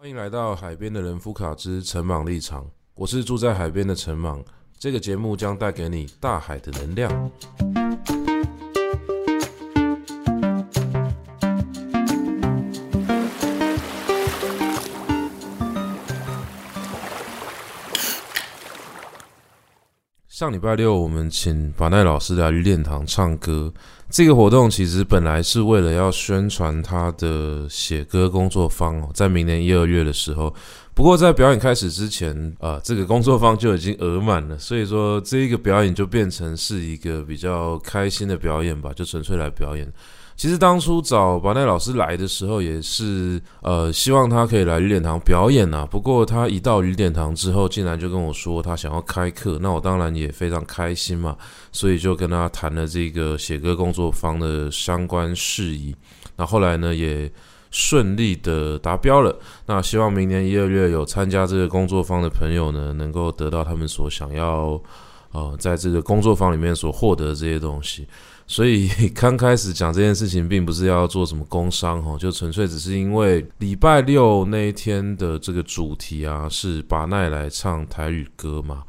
欢迎来到海边的人夫卡之陈茻立场，我是住在海边的陈茻，这个节目将带给你大海的能量。上礼拜六，我们请巴奈老师来练堂唱歌。这个活动其实本来是为了要宣传他的写歌工作坊哦，在明年一二月的时候。不过在表演开始之前，啊，这个工作坊就已经额满了，所以说这一个表演就变成是一个比较开心的表演吧，就纯粹来表演。其实当初找巴奈老师来的时候，也是呃希望他可以来绿点堂表演啊。不过他一到绿点堂之后，竟然就跟我说他想要开课，那我当然也非常开心嘛，所以就跟他谈了这个写歌工作坊的相关事宜。那后来呢，也顺利的达标了。那希望明年一二月有参加这个工作坊的朋友呢，能够得到他们所想要呃在这个工作坊里面所获得的这些东西。所以刚开始讲这件事情，并不是要做什么工商哈，就纯粹只是因为礼拜六那一天的这个主题啊，是巴奈来唱台语歌嘛。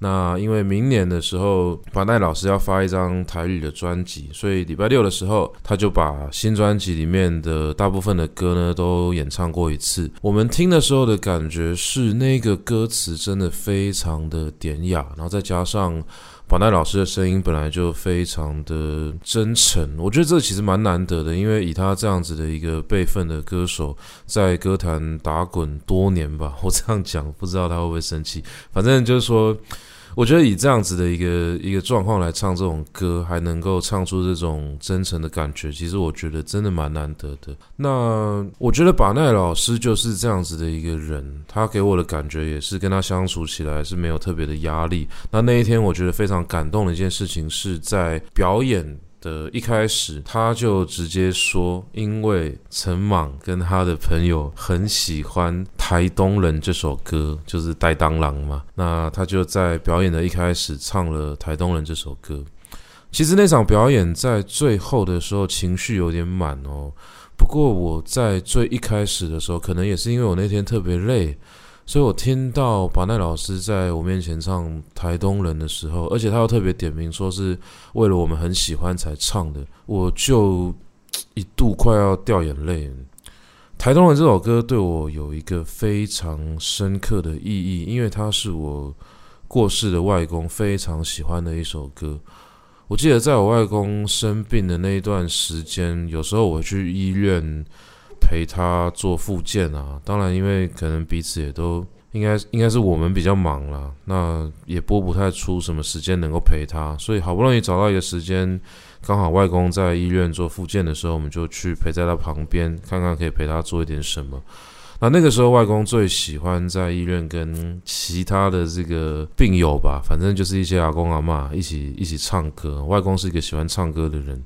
那因为明年的时候，巴奈老师要发一张台语的专辑，所以礼拜六的时候，他就把新专辑里面的大部分的歌呢都演唱过一次。我们听的时候的感觉是，那个歌词真的非常的典雅，然后再加上。宝奈老师的声音本来就非常的真诚，我觉得这其实蛮难得的，因为以他这样子的一个辈分的歌手，在歌坛打滚多年吧，我这样讲不知道他会不会生气，反正就是说。我觉得以这样子的一个一个状况来唱这种歌，还能够唱出这种真诚的感觉，其实我觉得真的蛮难得的。那我觉得把奈老师就是这样子的一个人，他给我的感觉也是跟他相处起来是没有特别的压力。那那一天我觉得非常感动的一件事情是在表演。的一开始，他就直接说，因为陈莽跟他的朋友很喜欢《台东人》这首歌，就是《带当郎》嘛。那他就在表演的一开始唱了《台东人》这首歌。其实那场表演在最后的时候情绪有点满哦。不过我在最一开始的时候，可能也是因为我那天特别累。所以我听到巴奈老师在我面前唱《台东人》的时候，而且他又特别点名说是为了我们很喜欢才唱的，我就一度快要掉眼泪。《台东人》这首歌对我有一个非常深刻的意义，因为它是我过世的外公非常喜欢的一首歌。我记得在我外公生病的那一段时间，有时候我去医院。陪他做复健啊，当然，因为可能彼此也都应该应该是我们比较忙啦，那也拨不太出什么时间能够陪他，所以好不容易找到一个时间，刚好外公在医院做复健的时候，我们就去陪在他旁边，看看可以陪他做一点什么。那那个时候，外公最喜欢在医院跟其他的这个病友吧，反正就是一些阿公阿嬷一起一起唱歌。外公是一个喜欢唱歌的人。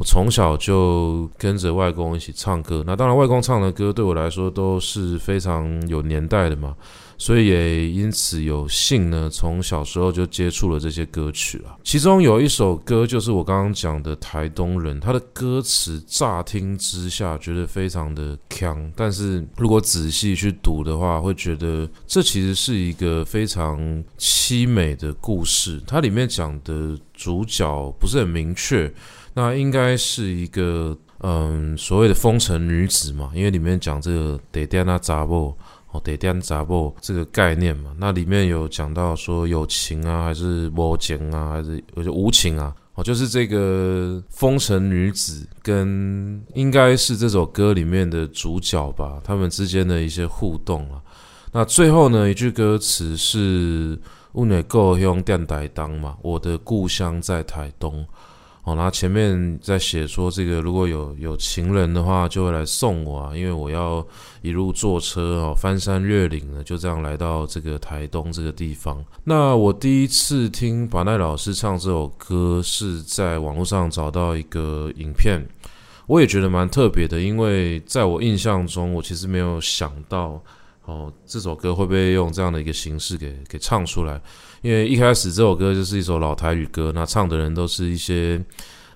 我从小就跟着外公一起唱歌，那当然外公唱的歌对我来说都是非常有年代的嘛，所以也因此有幸呢，从小时候就接触了这些歌曲了。其中有一首歌就是我刚刚讲的《台东人》，他的歌词乍听之下觉得非常的强，但是如果仔细去读的话，会觉得这其实是一个非常凄美的故事。它里面讲的主角不是很明确。那应该是一个嗯，所谓的风尘女子嘛，因为里面讲这个“得点啊杂布”哦，“得点杂布”这个概念嘛。那里面有讲到说有情啊，还是无情啊，还是有些无情啊？哦，就是这个风尘女子跟应该是这首歌里面的主角吧，他们之间的一些互动啊。那最后呢，一句歌词是“阮的故乡在台东”嘛，我的故乡在台东。哦，那前面在写说这个，如果有有情人的话，就会来送我啊，因为我要一路坐车哦，翻山越岭的，就这样来到这个台东这个地方。那我第一次听巴奈老师唱这首歌，是在网络上找到一个影片，我也觉得蛮特别的，因为在我印象中，我其实没有想到。哦，这首歌会不会用这样的一个形式给给唱出来？因为一开始这首歌就是一首老台语歌，那唱的人都是一些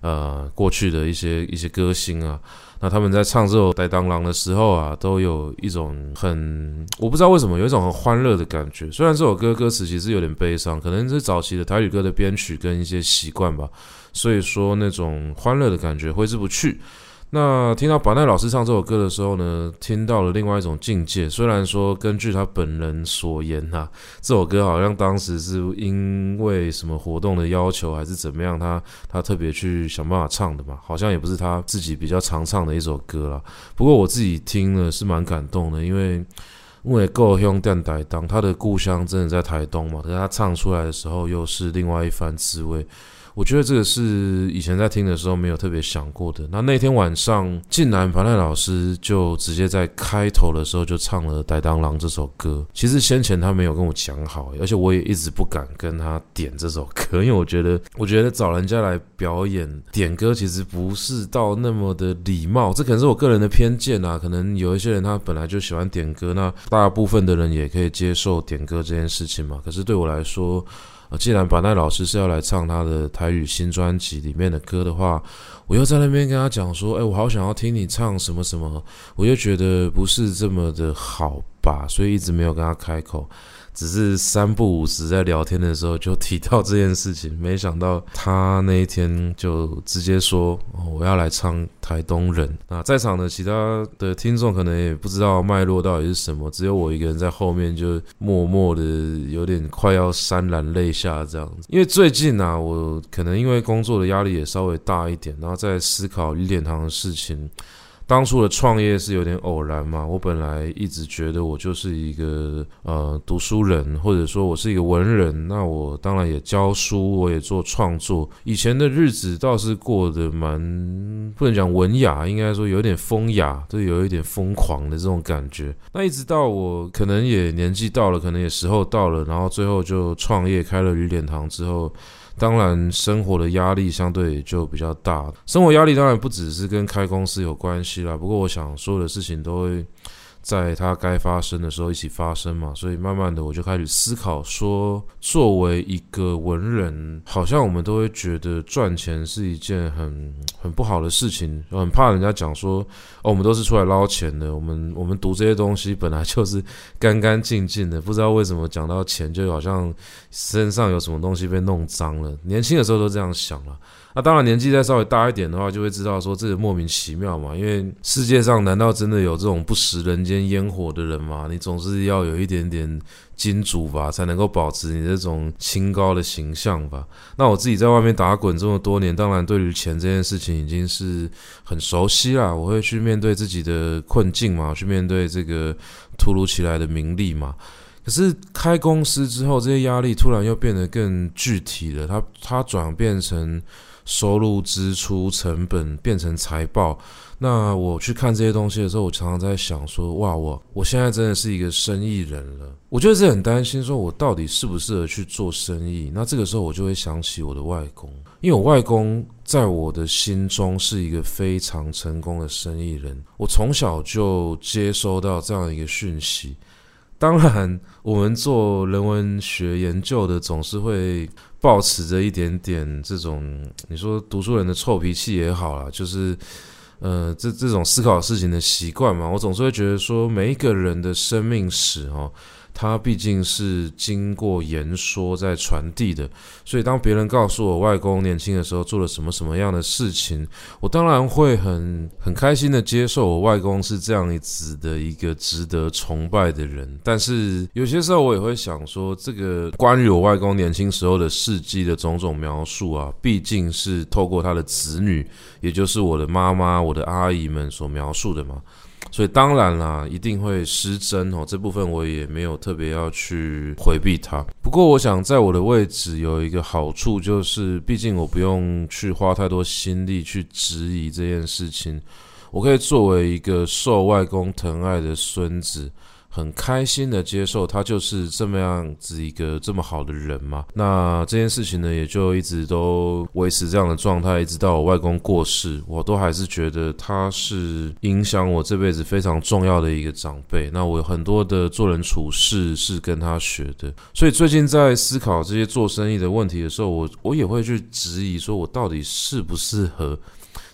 呃过去的一些一些歌星啊。那他们在唱这首《台当郎》的时候啊，都有一种很我不知道为什么有一种很欢乐的感觉。虽然这首歌歌词其实有点悲伤，可能是早期的台语歌的编曲跟一些习惯吧，所以说那种欢乐的感觉挥之不去。那听到巴奈老师唱这首歌的时候呢，听到了另外一种境界。虽然说根据他本人所言啊，这首歌好像当时是因为什么活动的要求还是怎么样，他他特别去想办法唱的嘛，好像也不是他自己比较常唱的一首歌啦。不过我自己听了是蛮感动的，因为因为故乡在台当，他的故乡真的在台东嘛，可是他唱出来的时候又是另外一番滋味。我觉得这个是以前在听的时候没有特别想过的。那那天晚上，竟然巴奈老师就直接在开头的时候就唱了《台东人》这首歌。其实先前他没有跟我讲好，而且我也一直不敢跟他点这首歌，因为我觉得，我觉得找人家来表演点歌，其实不是到那么的礼貌。这可能是我个人的偏见啊。可能有一些人他本来就喜欢点歌，那大部分的人也可以接受点歌这件事情嘛。可是对我来说，啊既然板奈老师是要来唱他的台语新专辑里面的歌的话，我又在那边跟他讲说：“哎，我好想要听你唱什么什么。”我又觉得不是这么的好吧，所以一直没有跟他开口。只是三不五时在聊天的时候就提到这件事情，没想到他那一天就直接说：“，我要来唱台东人。”那在场的其他的听众可能也不知道脉络到底是什么，只有我一个人在后面就默默的有点快要潸然泪下这样子。因为最近啊，我可能因为工作的压力也稍微大一点，然后在思考李典堂的事情。当初的创业是有点偶然嘛，我本来一直觉得我就是一个呃读书人，或者说我是一个文人，那我当然也教书，我也做创作。以前的日子倒是过得蛮不能讲文雅，应该说有点风雅，就有一点疯狂的这种感觉。那一直到我可能也年纪到了，可能也时候到了，然后最后就创业开了吕典堂之后。当然，生活的压力相对就比较大。生活压力当然不只是跟开公司有关系啦，不过我想所有的事情都会。在他该发生的时候一起发生嘛，所以慢慢的我就开始思考说，作为一个文人，好像我们都会觉得赚钱是一件很很不好的事情，很怕人家讲说，哦，我们都是出来捞钱的，我们我们读这些东西本来就是干干净净的，不知道为什么讲到钱就好像身上有什么东西被弄脏了。年轻的时候都这样想了。那当然，年纪再稍微大一点的话，就会知道说这个莫名其妙嘛。因为世界上难道真的有这种不食人间烟火的人吗？你总是要有一点点金主吧，才能够保持你这种清高的形象吧。那我自己在外面打滚这么多年，当然对于钱这件事情已经是很熟悉啦。我会去面对自己的困境嘛，去面对这个突如其来的名利嘛。可是开公司之后，这些压力突然又变得更具体了，它它转变成。收入、支出、成本变成财报，那我去看这些东西的时候，我常常在想说：哇，我我现在真的是一个生意人了。我就是很担心，说我到底适不适合去做生意？那这个时候我就会想起我的外公，因为我外公在我的心中是一个非常成功的生意人。我从小就接收到这样一个讯息。当然，我们做人文学研究的总是会。保持着一点点这种，你说读书人的臭脾气也好啦，就是，呃，这这种思考事情的习惯嘛，我总是会觉得说，每一个人的生命史哦。它毕竟是经过言说在传递的，所以当别人告诉我外公年轻的时候做了什么什么样的事情，我当然会很很开心的接受我外公是这样子的一个值得崇拜的人。但是有些时候我也会想说，这个关于我外公年轻时候的事迹的种种描述啊，毕竟是透过他的子女，也就是我的妈妈、我的阿姨们所描述的嘛。所以当然啦，一定会失真哦。这部分我也没有特别要去回避它。不过，我想在我的位置有一个好处，就是毕竟我不用去花太多心力去质疑这件事情。我可以作为一个受外公疼爱的孙子。很开心的接受他就是这么样子一个这么好的人嘛。那这件事情呢，也就一直都维持这样的状态，一直到我外公过世，我都还是觉得他是影响我这辈子非常重要的一个长辈。那我有很多的做人处事是跟他学的，所以最近在思考这些做生意的问题的时候，我我也会去质疑，说我到底适不适合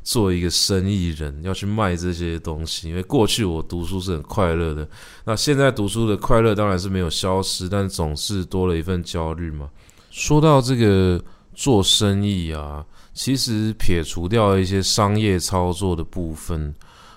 做一个生意人，要去卖这些东西。因为过去我读书是很快乐的，那现在读书的快乐当然是没有消失，但总是多了一份焦虑嘛。说到这个做生意啊，其实撇除掉一些商业操作的部分，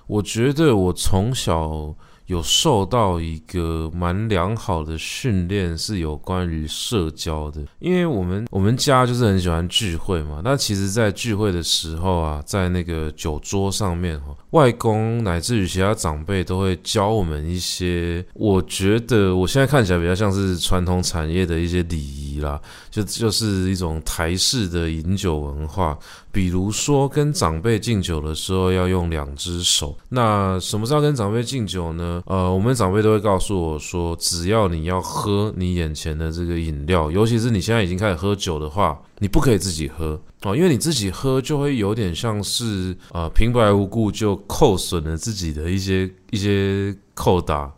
我觉得我从小。有受到一个蛮良好的训练，是有关于社交的。因为我们我们家就是很喜欢聚会嘛。那其实，在聚会的时候啊，在那个酒桌上面，外公乃至于其他长辈都会教我们一些，我觉得我现在看起来比较像是传统产业的一些礼仪啦，就就是一种台式的饮酒文化。比如说，跟长辈敬酒的时候要用两只手。那什么时候跟长辈敬酒呢？呃，我们长辈都会告诉我说，只要你要喝你眼前的这个饮料，尤其是你现在已经开始喝酒的话，你不可以自己喝哦，因为你自己喝就会有点像是呃平白无故就扣损了自己的一些一些扣打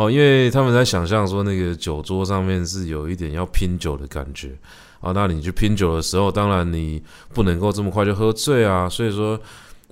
哦，因为他们在想象说那个酒桌上面是有一点要拼酒的感觉。啊，那你去拼酒的时候，当然你不能够这么快就喝醉啊。所以说，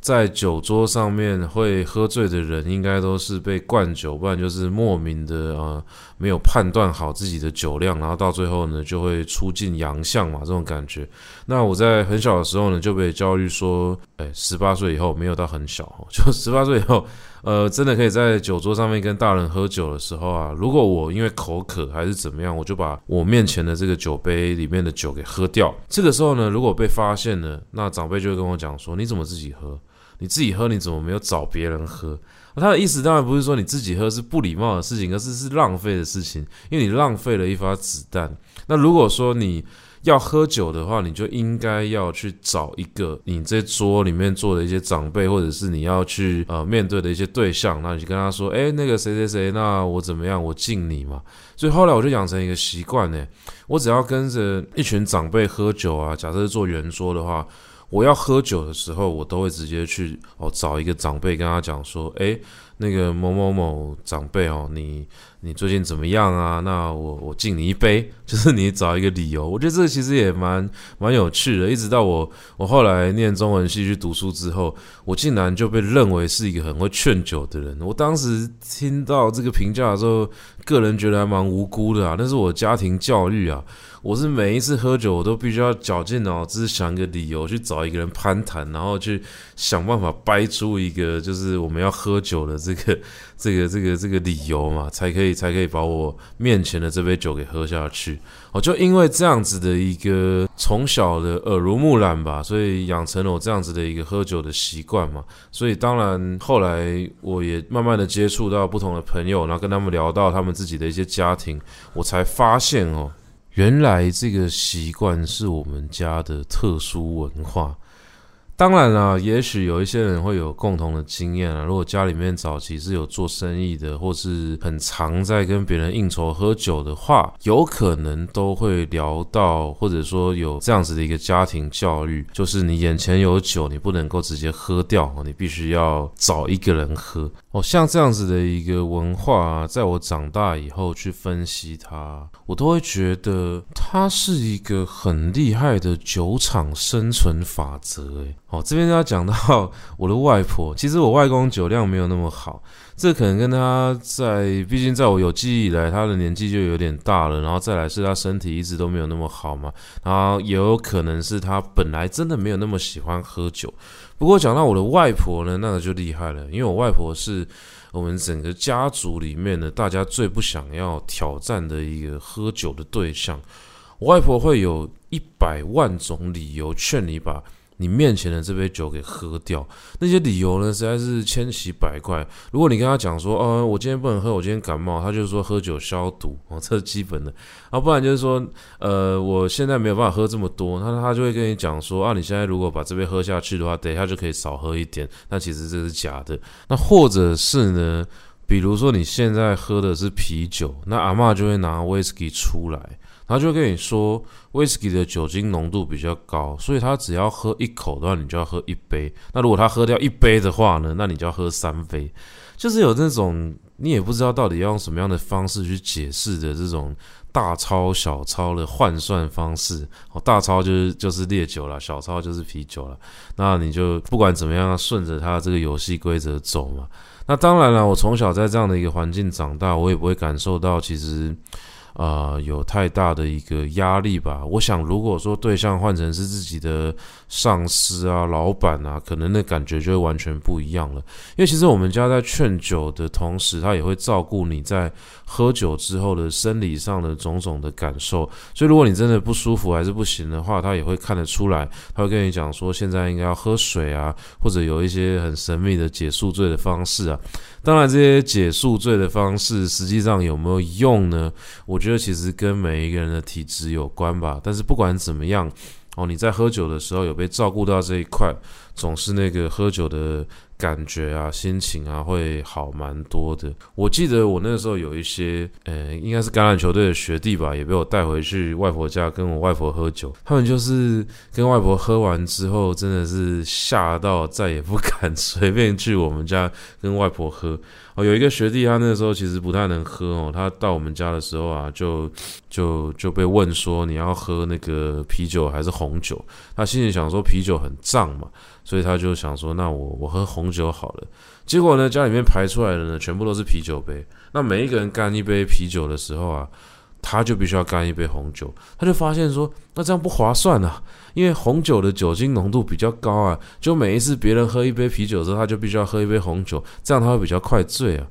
在酒桌上面会喝醉的人，应该都是被灌酒，不然就是莫名的啊，没有判断好自己的酒量，然后到最后呢，就会出尽洋相嘛，这种感觉。那我在很小的时候呢，就被教育说，哎，十八岁以后没有到很小，就十八岁以后。呃，真的可以在酒桌上面跟大人喝酒的时候啊，如果我因为口渴还是怎么样，我就把我面前的这个酒杯里面的酒给喝掉。这个时候呢，如果被发现了，那长辈就会跟我讲说：“你怎么自己喝？你自己喝你怎么没有找别人喝？”他的意思当然不是说你自己喝是不礼貌的事情，而是是浪费的事情，因为你浪费了一发子弹。那如果说你要喝酒的话，你就应该要去找一个你这桌里面坐的一些长辈，或者是你要去呃面对的一些对象，那你就跟他说，哎，那个谁谁谁，那我怎么样，我敬你嘛。所以后来我就养成一个习惯呢，我只要跟着一群长辈喝酒啊，假设是做圆桌的话，我要喝酒的时候，我都会直接去哦找一个长辈跟他讲说，哎。那个某某某长辈哦，你你最近怎么样啊？那我我敬你一杯，就是你找一个理由。我觉得这个其实也蛮蛮有趣的。一直到我我后来念中文系去读书之后，我竟然就被认为是一个很会劝酒的人。我当时听到这个评价的时候，个人觉得还蛮无辜的啊。那是我家庭教育啊。我是每一次喝酒，我都必须要绞尽脑汁想一个理由去找一个人攀谈，然后去想办法掰出一个就是我们要喝酒的这个 这个这个这个理由嘛，才可以才可以把我面前的这杯酒给喝下去。哦，就因为这样子的一个从小的耳濡目染吧，所以养成了我这样子的一个喝酒的习惯嘛。所以当然后来我也慢慢的接触到不同的朋友，然后跟他们聊到他们自己的一些家庭，我才发现哦。原来这个习惯是我们家的特殊文化。当然啦，也许有一些人会有共同的经验啊。如果家里面早期是有做生意的，或是很常在跟别人应酬喝酒的话，有可能都会聊到，或者说有这样子的一个家庭教育，就是你眼前有酒，你不能够直接喝掉，你必须要找一个人喝。哦，像这样子的一个文化，在我长大以后去分析它，我都会觉得它是一个很厉害的酒厂生存法则，哦，这边要讲到我的外婆。其实我外公酒量没有那么好，这可能跟他在，毕竟在我有记忆以来，他的年纪就有点大了。然后再来是他身体一直都没有那么好嘛。然后也有可能是他本来真的没有那么喜欢喝酒。不过讲到我的外婆呢，那个就厉害了，因为我外婆是我们整个家族里面的大家最不想要挑战的一个喝酒的对象。我外婆会有一百万种理由劝你把。你面前的这杯酒给喝掉，那些理由呢，实在是千奇百怪。如果你跟他讲说，哦，我今天不能喝，我今天感冒，他就是说喝酒消毒哦，这是基本的。啊，不然就是说，呃，我现在没有办法喝这么多，那他就会跟你讲说，啊，你现在如果把这杯喝下去的话，等一下就可以少喝一点。那其实这是假的。那或者是呢，比如说你现在喝的是啤酒，那阿嬷就会拿威士忌出来。他就跟你说，威士忌的酒精浓度比较高，所以他只要喝一口的话，你就要喝一杯。那如果他喝掉一杯的话呢，那你就要喝三杯。就是有那种你也不知道到底要用什么样的方式去解释的这种大钞小钞的换算方式。哦，大钞就是就是烈酒了，小钞就是啤酒了。那你就不管怎么样，顺着它这个游戏规则走嘛。那当然了，我从小在这样的一个环境长大，我也不会感受到其实。啊、有太大的一个压力吧？我想，如果说对象换成是自己的上司啊、老板啊，可能那感觉就会完全不一样了。因为其实我们家在劝酒的同时，他也会照顾你在喝酒之后的生理上的种种的感受。所以，如果你真的不舒服还是不行的话，他也会看得出来，他会跟你讲说，现在应该要喝水啊，或者有一些很神秘的解宿醉的方式啊。当然，这些解宿醉的方式实际上有没有用呢？我觉得其实跟每一个人的体质有关吧。但是不管怎么样，哦，你在喝酒的时候有被照顾到这一块，总是那个喝酒的。感觉啊，心情啊，会好蛮多的。我记得我那个时候有一些，呃，应该是橄榄球队的学弟吧，也被我带回去外婆家跟我外婆喝酒。他们就是跟外婆喝完之后，真的是吓到再也不敢 随便去我们家跟外婆喝。哦，有一个学弟，他那时候其实不太能喝哦。他到我们家的时候啊，就就就被问说，你要喝那个啤酒还是红酒？他心里想说啤酒很胀嘛。所以他就想说，那我我喝红酒好了。结果呢，家里面排出来的呢，全部都是啤酒杯。那每一个人干一杯啤酒的时候啊，他就必须要干一杯红酒。他就发现说，那这样不划算啊，因为红酒的酒精浓度比较高啊。就每一次别人喝一杯啤酒的时候，他就必须要喝一杯红酒，这样他会比较快醉啊。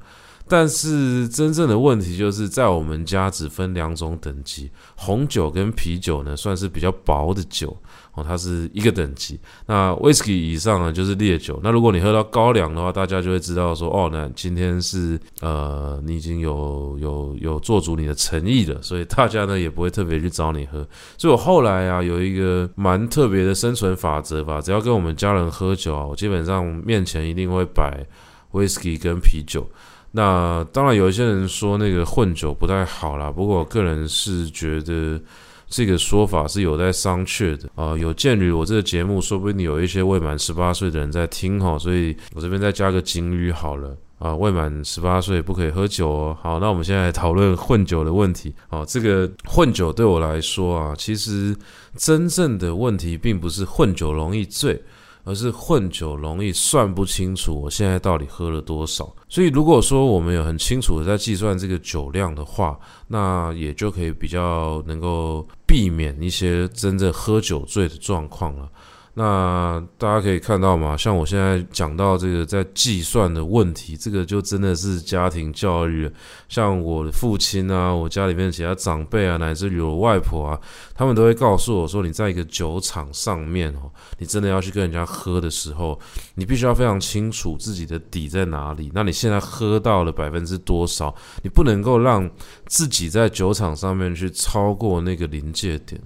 但是真正的问题就是在我们家只分两种等级，红酒跟啤酒呢，算是比较薄的酒哦，它是一个等级。那 whisky 以上呢，就是烈酒。那如果你喝到高粱的话，大家就会知道说，哦，那今天是呃，你已经有有有做足你的诚意了，所以大家呢也不会特别去找你喝。所以我后来啊有一个蛮特别的生存法则吧，只要跟我们家人喝酒啊，我基本上面前一定会摆 whisky 跟啤酒。那当然，有一些人说那个混酒不太好啦。不过我个人是觉得这个说法是有待商榷的啊、有鉴于我这个节目，说不定有一些未满十八岁的人在听哈，所以我这边再加个警语好了啊、未满十八岁不可以喝酒哦。好，那我们现在来讨论混酒的问题。好，这个混酒对我来说啊，其实真正的问题并不是混酒容易醉。而是混酒容易算不清楚我现在到底喝了多少，所以如果说我们有很清楚的在计算这个酒量的话，那也就可以比较能够避免一些真正喝酒醉的状况了。那大家可以看到嘛，像我现在讲到这个在计算的问题，这个就真的是家庭教育。像我的父亲啊，我家里面其他长辈啊，乃至于我外婆啊，他们都会告诉我说，你在一个酒场上面哦，你真的要去跟人家喝的时候，你必须要非常清楚自己的底在哪里。那你现在喝到了百分之多少？你不能够让自己在酒场上面去超过那个临界点。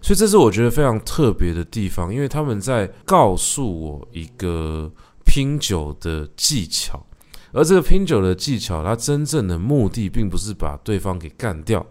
所以这是我觉得非常特别的地方，因为他们在告诉我一个拼酒的技巧，而这个拼酒的技巧，它真正的目的并不是把对方给干掉，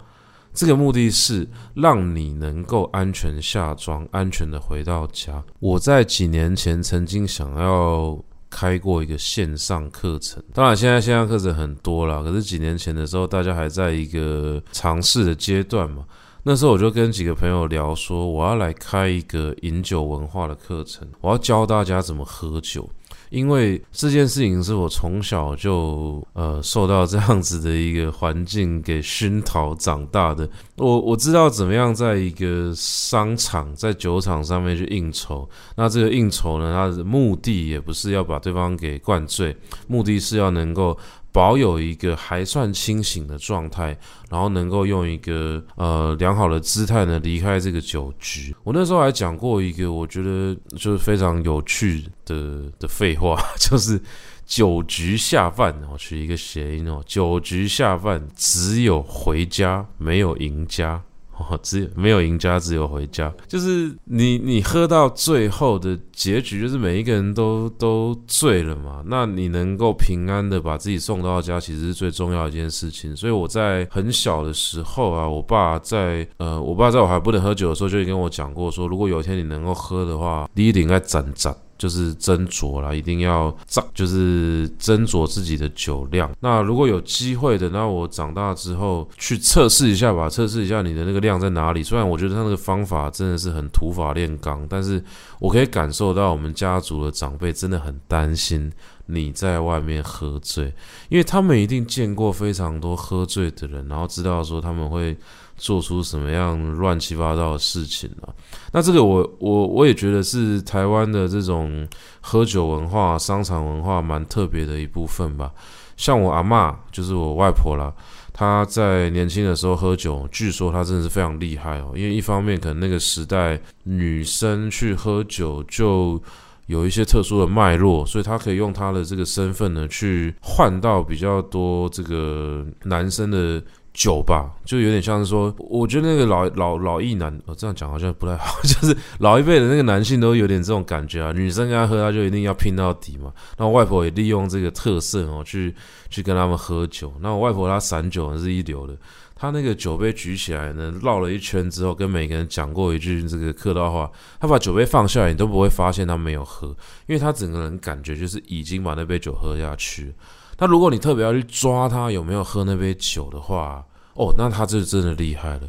这个目的是让你能够安全下庄，安全的回到家。我在几年前曾经想要开过一个线上课程，当然现在线上课程很多了，可是几年前的时候，大家还在一个尝试的阶段嘛。那时候我就跟几个朋友聊说，我要来开一个饮酒文化的课程，我要教大家怎么喝酒，因为这件事情是我从小就呃受到这样子的一个环境给熏陶长大的。我我知道怎么样在一个商场、在酒场上面去应酬，那这个应酬呢，它的目的也不是要把对方给灌醉，目的是要能够。保有一个还算清醒的状态，然后能够用一个呃良好的姿态呢离开这个酒局。我那时候还讲过一个我觉得就是非常有趣的的废话，就是酒局下饭，哦取一个谐音哦，酒局下饭只有回家，没有赢家。哦，只有没有赢家，只有回家。就是你，你喝到最后的结局，就是每一个人都都醉了嘛。那你能够平安的把自己送到家，其实是最重要一件事情。所以我在很小的时候啊，我爸在呃，我爸在我还不能喝酒的时候，就跟我讲过说，如果有一天你能够喝的话，你一定该攒攒。就是斟酌啦，一定要斟，就是斟酌自己的酒量。那如果有机会的，那我长大之后去测试一下吧，测试一下你的那个量在哪里。虽然我觉得他那个方法真的是很土法炼钢，但是我可以感受到我们家族的长辈真的很担心你在外面喝醉，因为他们一定见过非常多喝醉的人，然后知道说他们会做出什么样乱七八糟的事情啊。那这个我我我也觉得是台湾的这种喝酒文化、商场文化蛮特别的一部分吧。像我阿嬷，就是我外婆啦，她在年轻的时候喝酒，据说她真的是非常厉害哦。因为一方面可能那个时代女生去喝酒就有一些特殊的脉络，所以她可以用她的这个身份呢去换到比较多这个男生的。酒吧就有点像是说，我觉得那个老老老一男，我、哦、这样讲好像不太好，就是老一辈的那个男性都有点这种感觉啊。女生跟他喝，他就一定要拼到底嘛。那外婆也利用这个特色哦，去去跟他们喝酒。那我外婆她散酒是一流的，她那个酒杯举起来呢，绕了一圈之后，跟每个人讲过一句这个客套话，她把酒杯放下来，你都不会发现她没有喝，因为她整个人感觉就是已经把那杯酒喝下去。那如果你特别要去抓他有没有喝那杯酒的话，哦，那他这真的厉害了。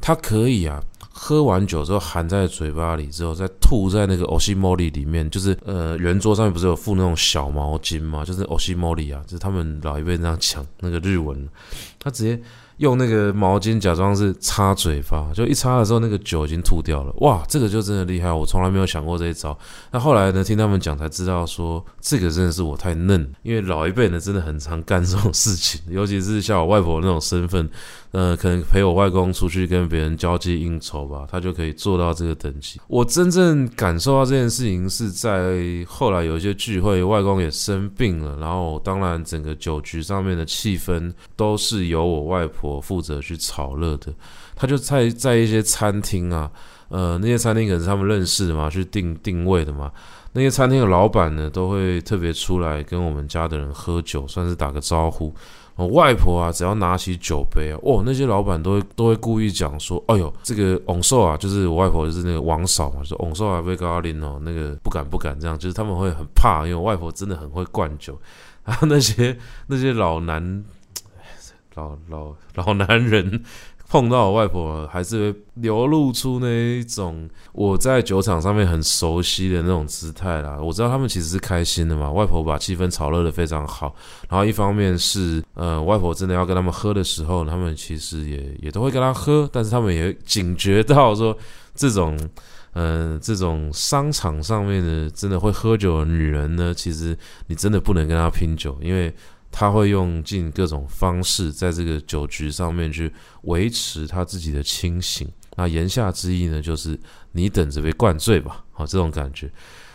他可以啊，喝完酒之后含在嘴巴里之后，再吐在那个欧西莫里里面，就是呃圆桌上面不是有附那种小毛巾嘛？就是欧西莫里啊，就是他们老一辈那样讲那个日文，他直接。用那个毛巾假装是擦嘴巴，就一擦的时候，那个酒已经吐掉了。哇，这个就真的厉害，我从来没有想过这一招。那后来呢，听他们讲才知道说，这个真的是我太嫩，因为老一辈呢真的很常干这种事情，尤其是像我外婆那种身份。呃，可能陪我外公出去跟别人交际应酬吧，他就可以做到这个等级。我真正感受到这件事情是在后来有一些聚会，外公也生病了，然后当然整个酒局上面的气氛都是由我外婆负责去炒热的。他就在在一些餐厅啊，呃，那些餐厅可能是他们认识的嘛，去定定位的嘛，那些餐厅的老板呢，都会特别出来跟我们家的人喝酒，算是打个招呼。我外婆啊，只要拿起酒杯啊，哦，那些老板都会都会故意讲说，哎呦，这个翁寿啊，就是我外婆就是那个王嫂嘛，说翁寿啊，被高林哦，那个不敢不敢这样，就是他们会很怕，因为我外婆真的很会灌酒，然后那些那些老男，老老老男人。碰到我外婆，还是流露出那一种我在酒场上面很熟悉的那种姿态啦。我知道他们其实是开心的嘛，外婆把气氛炒热得非常好。然后一方面是，呃，外婆真的要跟他们喝的时候，他们其实也也都会跟他喝，但是他们也警觉到说，这种，嗯、呃，这种商场上面的真的会喝酒的女人呢，其实你真的不能跟她拼酒，因为。他会用尽各种方式，在这个酒局上面去维持他自己的清醒。那言下之意呢，就是你等着被灌醉吧，好，这种感觉。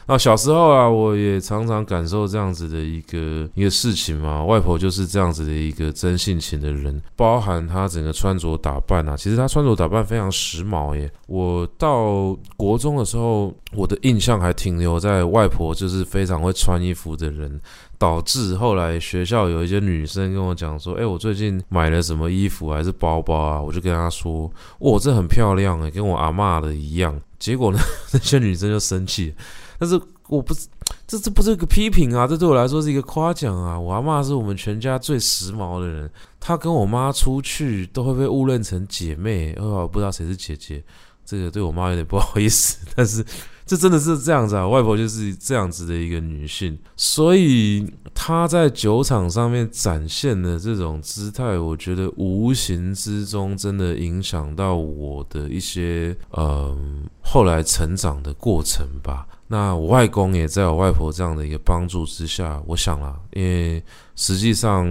那小时候啊，我也常常感受这样子的一个一个事情嘛。外婆就是这样子的一个真性情的人，包含她整个穿着打扮啊，其实她穿着打扮非常时髦耶。我到国中的时候，我的印象还停留在外婆就是非常会穿衣服的人，导致后来学校有一些女生跟我讲说：“哎，我最近买了什么衣服还是包包啊？”我就跟她说：“哦，这很漂亮诶，跟我阿嬷的一样。”结果呢，那些女生就生气。但是我不是，这这不是一个批评啊，这对我来说是一个夸奖啊。我阿嬷是我们全家最时髦的人，她跟我妈出去都会被误认成姐妹，哦，不知道谁是姐姐，这个对我妈有点不好意思。但是这真的是这样子啊，外婆就是这样子的一个女性，所以她在酒场上面展现的这种姿态，我觉得无形之中真的影响到我的一些呃后来成长的过程吧。那我外公也在我外婆这样的一个帮助之下，我想啦，因为实际上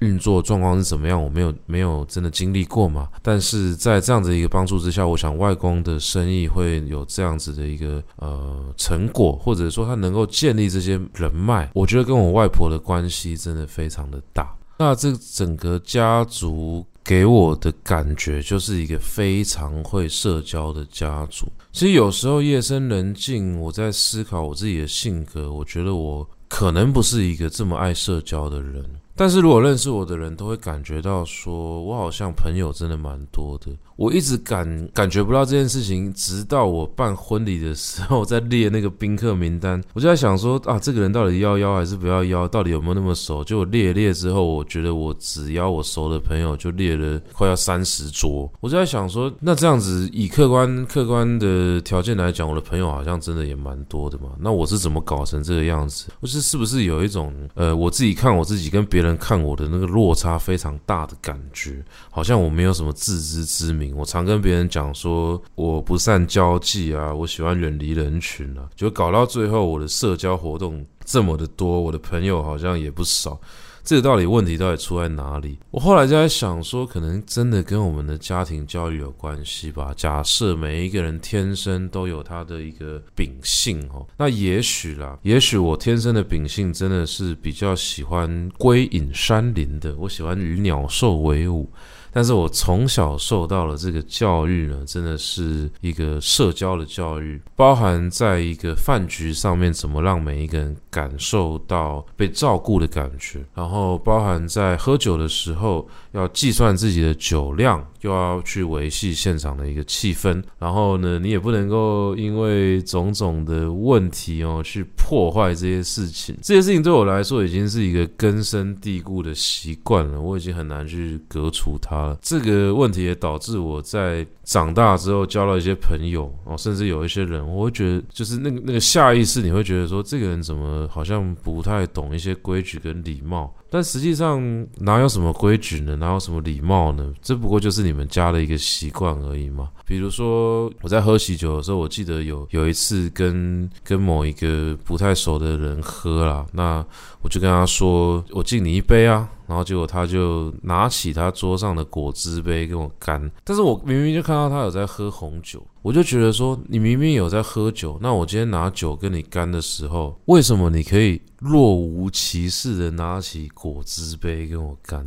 运作状况是怎么样，我没有没有真的经历过嘛。但是在这样子的一个帮助之下，我想外公的生意会有这样子的一个呃成果，或者说他能够建立这些人脉，我觉得跟我外婆的关系真的非常的大。那这整个家族。给我的感觉就是一个非常会社交的家族。其实有时候夜深人静，我在思考我自己的性格，我觉得我可能不是一个这么爱社交的人。但是如果认识我的人都会感觉到说，我好像朋友真的蛮多的。我一直感感觉不到这件事情，直到我办婚礼的时候，在列那个宾客名单，我就在想说啊，这个人到底要邀还是不要邀？到底有没有那么熟？就我列列之后，我觉得我只邀我熟的朋友就列了快要三十桌。我就在想说，那这样子以客观客观的条件来讲，我的朋友好像真的也蛮多的嘛。那我是怎么搞成这个样子？我是是不是有一种呃，我自己看我自己跟别人看我的那个落差非常大的感觉？好像我没有什么自知之明。我常跟别人讲说，我不善交际啊，我喜欢远离人群啊，就搞到最后，我的社交活动这么的多，我的朋友好像也不少。这个到底问题到底出在哪里？我后来就在想说，可能真的跟我们的家庭教育有关系吧。假设每一个人天生都有他的一个秉性哦，那也许啦，也许我天生的秉性真的是比较喜欢归隐山林的，我喜欢与鸟兽为伍。但是我从小受到了这个教育呢，真的是一个社交的教育，包含在一个饭局上面怎么让每一个人感受到被照顾的感觉，然后包含在喝酒的时候要计算自己的酒量，又要去维系现场的一个气氛，然后呢，你也不能够因为种种的问题哦去破坏这些事情，这些事情对我来说已经是一个根深蒂固的习惯了，我已经很难去革除它。了，这个问题也导致我在长大之后交了一些朋友哦，甚至有一些人，我会觉得就是那个那个下意识，你会觉得说，这个人怎么好像不太懂一些规矩跟礼貌。但实际上哪有什么规矩呢？哪有什么礼貌呢？这不过就是你们家的一个习惯而已嘛。比如说我在喝喜酒的时候，我记得有有一次跟跟某一个不太熟的人喝啦，那我就跟他说：“我敬你一杯啊。”然后结果他就拿起他桌上的果汁杯跟我干。但是我明明就看到他有在喝红酒，我就觉得说，你明明有在喝酒，那我今天拿酒跟你干的时候，为什么你可以？若无其事的拿起果汁杯跟我干，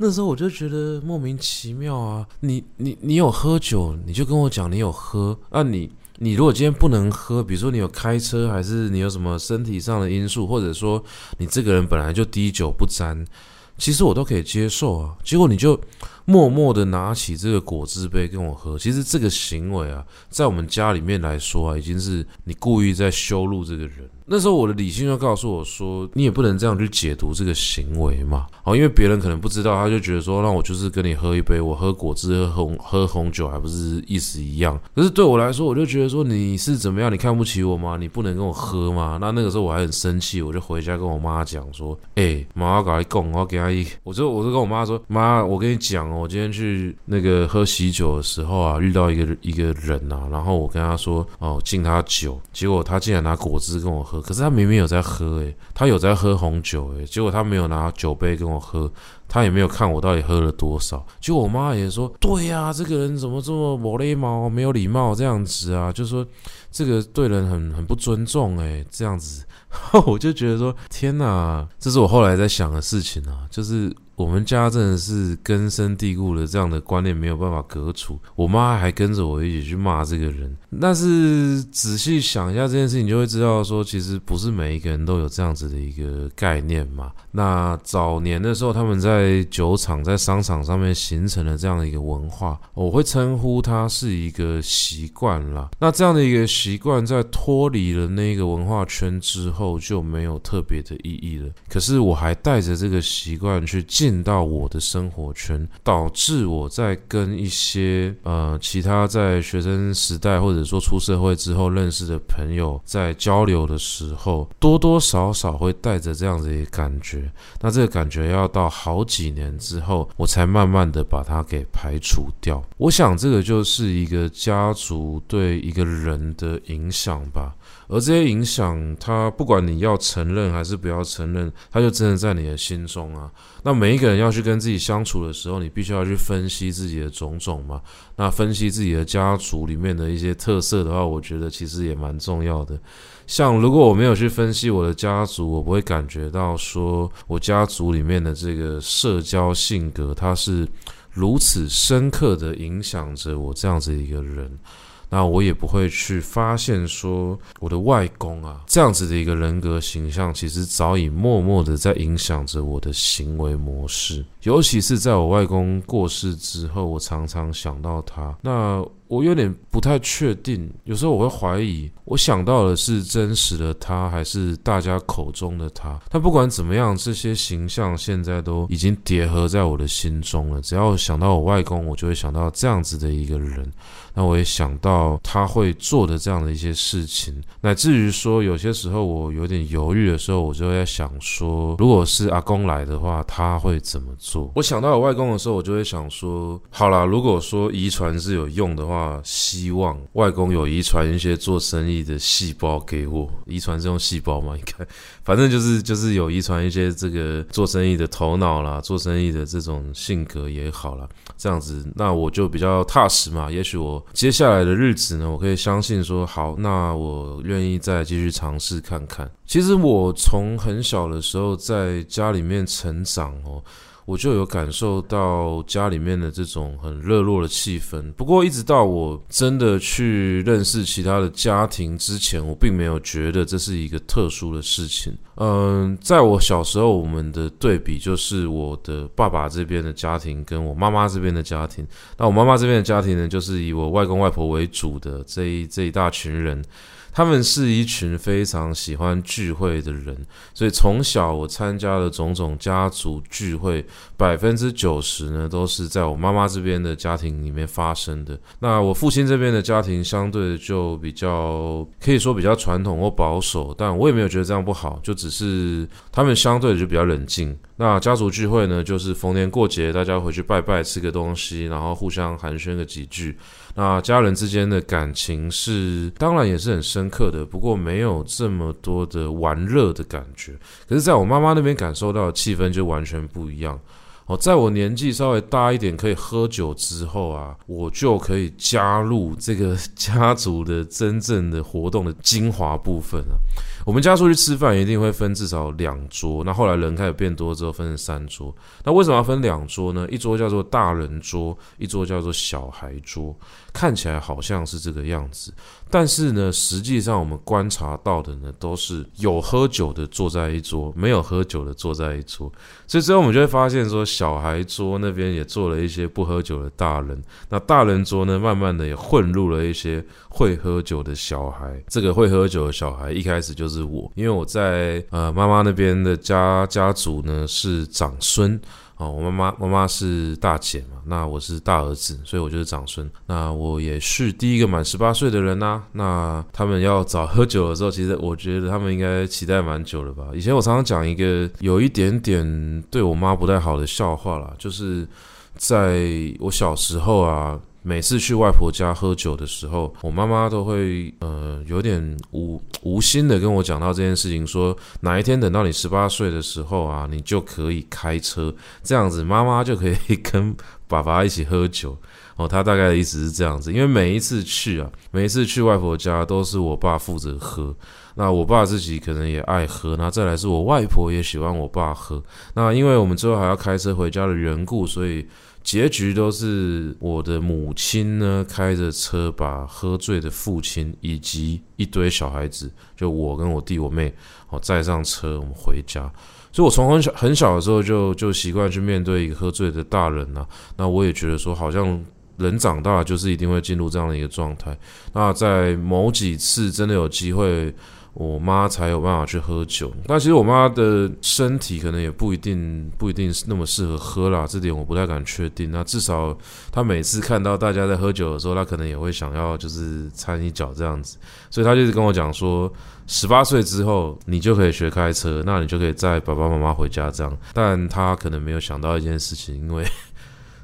那时候我就觉得莫名其妙啊！你你你有喝酒，你就跟我讲你有喝啊你！你你如果今天不能喝，比如说你有开车，还是你有什么身体上的因素，或者说你这个人本来就滴酒不沾，其实我都可以接受啊。结果你就默默的拿起这个果汁杯跟我喝，其实这个行为啊，在我们家里面来说啊，已经是你故意在羞辱这个人。那时候我的理性就告诉我说，你也不能这样去解读这个行为嘛。好，因为别人可能不知道，他就觉得说，那我就是跟你喝一杯，我喝果汁、喝红喝红酒，还不是意思一样。可是对我来说，我就觉得说，你是怎么样？你看不起我吗？你不能跟我喝吗？那那个时候我还很生气，我就回家跟我妈讲说，哎、欸，妈，我跟你讲，我给他一，我就我就跟我妈说，妈，我跟你讲哦，我今天去那个喝喜酒的时候啊，遇到一个一个人啊，然后我跟他说，哦，敬他酒，结果他竟然拿果汁跟我喝。可是他明明有在喝，诶，他有在喝红酒，诶，结果他没有拿酒杯跟我喝，他也没有看我到底喝了多少。结果我妈也说，对呀，这个人怎么这么没礼貌，没有礼貌这样子啊？就说这个对人很很不尊重，诶，这样子，我就觉得说，天哪，这是我后来在想的事情啊，就是。我们家真的是根深蒂固的这样的观念没有办法革除，我妈还跟着我一起去骂这个人。但是仔细想一下这件事情，就会知道说，其实不是每一个人都有这样子的一个概念嘛。那早年的时候，他们在酒厂、在商场上面形成了这样的一个文化，我会称呼它是一个习惯啦。那这样的一个习惯，在脱离了那个文化圈之后，就没有特别的意义了。可是我还带着这个习惯去进。进到我的生活圈，导致我在跟一些呃其他在学生时代或者说出社会之后认识的朋友在交流的时候，多多少少会带着这样子的感觉。那这个感觉要到好几年之后，我才慢慢的把它给排除掉。我想这个就是一个家族对一个人的影响吧。而这些影响，它不管你要承认还是不要承认，它就真的在你的心中啊。那每一个人要去跟自己相处的时候，你必须要去分析自己的种种嘛。那分析自己的家族里面的一些特色的话，我觉得其实也蛮重要的。像如果我没有去分析我的家族，我不会感觉到说我家族里面的这个社交性格，它是如此深刻的影响着我这样子一个人。那我也不会去发现说我的外公啊，这样子的一个人格形象，其实早已默默的在影响着我的行为模式。尤其是在我外公过世之后，我常常想到他。那我有点不太确定，有时候我会怀疑，我想到的是真实的他，还是大家口中的他。但不管怎么样，这些形象现在都已经叠合在我的心中了。只要想到我外公，我就会想到这样子的一个人。那我也想到他会做的这样的一些事情，乃至于说有些时候我有点犹豫的时候，我就在想说，如果是阿公来的话，他会怎么？我想到我外公的时候，我就会想说，好啦，如果说遗传是有用的话。希望外公有遗传一些做生意的细胞给我，遗传这种细胞嘛，应该反正就是 就是有遗传一些这个做生意的头脑啦，做生意的这种性格也好啦，这样子那我就比较踏实嘛。也许我接下来的日子呢，我可以相信说好，那我愿意再继续尝试看看。其实我从很小的时候在家里面成长哦。我就有感受到家里面的这种很热络的气氛。不过，一直到我真的去认识其他的家庭之前，我并没有觉得这是一个特殊的事情。嗯，在我小时候，我们的对比就是我的爸爸这边的家庭跟我妈妈这边的家庭。那我妈妈这边的家庭呢，就是以我外公外婆为主的这一这一大群人。他们是一群非常喜欢聚会的人，所以从小我参加的种种家族聚会，百分之九十呢都是在我妈妈这边的家庭里面发生的。那我父亲这边的家庭相对就比较可以说比较传统或保守，但我也没有觉得这样不好，就只是他们相对就比较冷静。那家族聚会呢，就是逢年过节大家回去拜拜，吃个东西，然后互相寒暄个几句。那家人之间的感情是，当然也是很深刻的，不过没有这么多的玩乐的感觉。可是，在我妈妈那边感受到的气氛就完全不一样。哦，在我年纪稍微大一点，可以喝酒之后啊，我就可以加入这个家族的真正的活动的精华部分了。我们家出去吃饭一定会分至少两桌，那后来人开始变多之后分成三桌。那为什么要分两桌呢？一桌叫做大人桌，一桌叫做小孩桌。看起来好像是这个样子，但是呢，实际上我们观察到的呢，都是有喝酒的坐在一桌，没有喝酒的坐在一桌。所以之后我们就会发现说，小孩桌那边也坐了一些不喝酒的大人，那大人桌呢，慢慢的也混入了一些会喝酒的小孩。这个会喝酒的小孩一开始就是我，因为我在呃妈妈那边的家家族呢是长孙。哦，我妈妈妈妈是大姐嘛，那我是大儿子，所以我就是长孙。那我也是第一个满十八岁的人呐、那他们要早喝酒的时候，其实我觉得他们应该期待蛮久了吧。以前我常常讲一个有一点点对我妈不太好的笑话啦，就是在我小时候啊。每次去外婆家喝酒的时候，我妈妈都会呃有点无无心的跟我讲到这件事情，说哪一天等到你十八岁的时候啊，你就可以开车，这样子妈妈就可以跟爸爸一起喝酒。哦，他大概的意思是这样子，因为每一次去啊，每一次去外婆家都是我爸负责喝，那我爸自己可能也爱喝，那再来是我外婆也喜欢我爸喝，那因为我们之后还要开车回家的缘故，所以。结局都是我的母亲呢，开着车把喝醉的父亲以及一堆小孩子，就我跟我弟我妹，哦，载上车我们回家。所以我从很小很小的时候就就习惯去面对一个喝醉的大人呐、啊。那我也觉得说，好像人长大就是一定会进入这样的一个状态。那在某几次真的有机会。我妈才有办法去喝酒，但其实我妈的身体可能也不一定不一定是那么适合喝啦，这点我不太敢确定。那至少她每次看到大家在喝酒的时候，她可能也会想要就是掺一脚这样子，所以她就是跟我讲说，十八岁之后你就可以学开车，那你就可以载爸爸妈妈回家这样。但她可能没有想到一件事情，因为。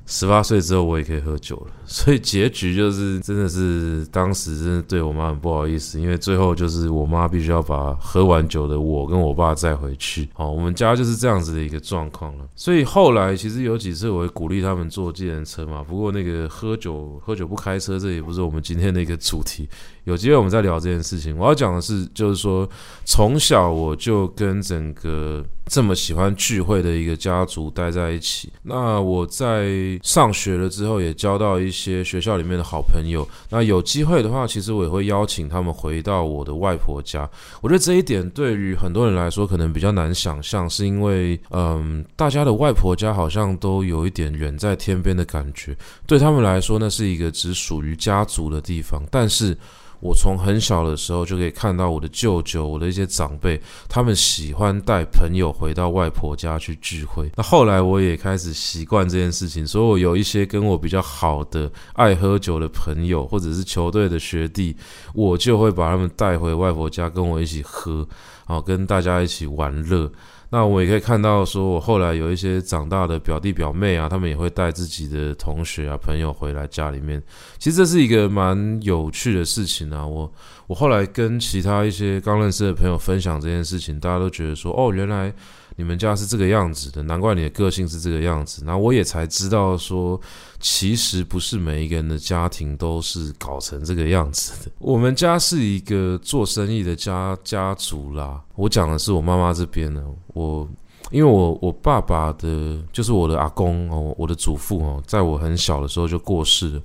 十八岁之后，我也可以喝酒了，所以结局就是真的是当时真的对我妈很不好意思，因为最后就是我妈必须要把喝完酒的我跟我爸载回去。好，我们家就是这样子的一个状况了。所以后来其实有几次我会鼓励他们坐计程车嘛，不过那个喝酒喝酒不开车，这也不是我们今天的一个主题。有机会我们再聊这件事情。我要讲的是，就是说从小我就跟整个这么喜欢聚会的一个家族待在一起。那我在上学了之后，也交到一些学校里面的好朋友。那有机会的话，其实我也会邀请他们回到我的外婆家。我觉得这一点对于很多人来说可能比较难想象，是因为嗯，大家的外婆家好像都有一点远在天边的感觉。对他们来说，那是一个只属于家族的地方，但是。我从很小的时候就可以看到我的舅舅、我的一些长辈，他们喜欢带朋友回到外婆家去聚会。那后来我也开始习惯这件事情，所以我有一些跟我比较好的爱喝酒的朋友，或者是球队的学弟，我就会把他们带回外婆家跟我一起喝，然后跟大家一起玩乐。那我也可以看到，说我后来有一些长大的表弟表妹啊，他们也会带自己的同学啊、朋友回来家里面。其实这是一个蛮有趣的事情啊。我我后来跟其他一些刚认识的朋友分享这件事情，大家都觉得说，哦，原来。你们家是这个样子的，难怪你的个性是这个样子。那我也才知道说，其实不是每一个人的家庭都是搞成这个样子的。我们家是一个做生意的家家族啦。我讲的是我妈妈这边的，我因为我我爸爸的，就是我的阿公哦，我的祖父哦，在我很小的时候就过世了。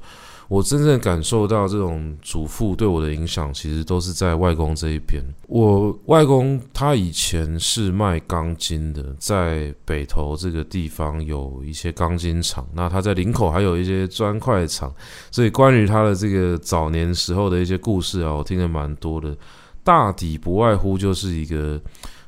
我真正感受到这种祖父对我的影响，其实都是在外公这一边。我外公他以前是卖钢筋的，在北投这个地方有一些钢筋厂，那他在林口还有一些砖块厂，所以关于他的这个早年时候的一些故事啊，我听得蛮多的。大抵不外乎就是一个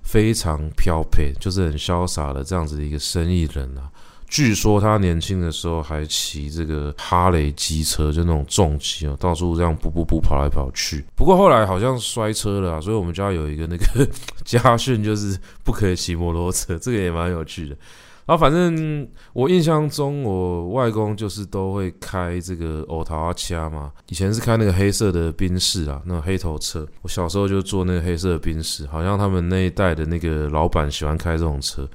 非常飘配，就是很潇洒的这样子的一个生意人啊。据说他年轻的时候还骑这个哈雷机车，就那种重机哦，到处这样噗噗噗跑来跑去。不过后来好像摔车了啊，所以我们家有一个那个 家训，就是不可以骑摩托车，这个也蛮有趣的。然后反正我印象中，我外公就是都会开这个欧陶阿掐嘛，以前是开那个黑色的宾士啊，那种黑头车。我小时候就坐那个黑色的宾士，好像他们那一代的那个老板喜欢开这种车。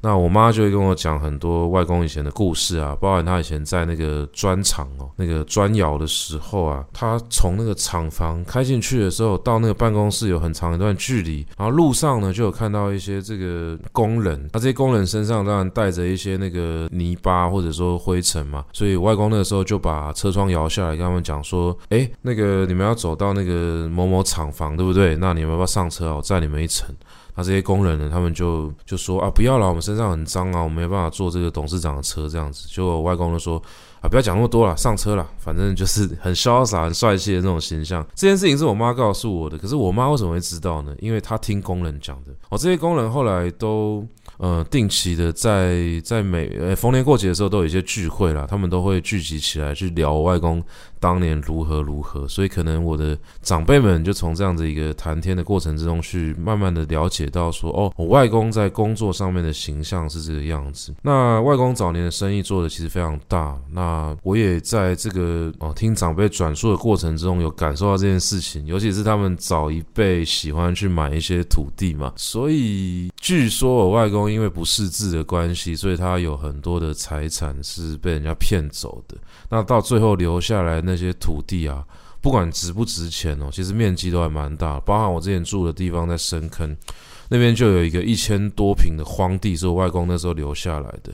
那我妈就会跟我讲很多外公以前的故事啊，包含他以前在那个砖厂哦，那个砖窑的时候啊，他从那个厂房开进去的时候，到那个办公室有很长一段距离，然后路上呢就有看到一些这个工人，他这些工人身上当然带着一些那个泥巴或者说灰尘嘛，所以外公那个时候就把车窗摇下来跟他们讲说，哎，那个你们要走到那个某某厂房对不对？那你们要不要上车啊？我载你们一程。那这些工人呢，他们就就说啊，不要了，我们身上很脏啊，我们没办法坐这个董事长的车这样子。就我外公就说啊，不要讲那么多了，上车了，反正就是 很潇洒、很帅气的那种形象。这件事情是我妈告诉我的，可是我妈为什么会知道呢？因为她听工人讲的。哦，这些工人后来都。呃，定期的在在每呃逢年过节的时候都有一些聚会啦，他们都会聚集起来去聊我外公当年如何如何，所以可能我的长辈们就从这样子一个谈天的过程之中去慢慢的了解到说，哦，我外公在工作上面的形象是这个样子。那外公早年的生意做的其实非常大，那我也在这个哦听长辈转述的过程之中有感受到这件事情，尤其是他们早一辈喜欢去买一些土地嘛，所以据说我外公。因为不识字的关系，所以他有很多的财产是被人家骗走的。那到最后留下来那些土地啊，不管值不值钱哦，其实面积都还蛮大。包含我之前住的地方在深坑那边，就有一个一千多平的荒地，是我外公那时候留下来的。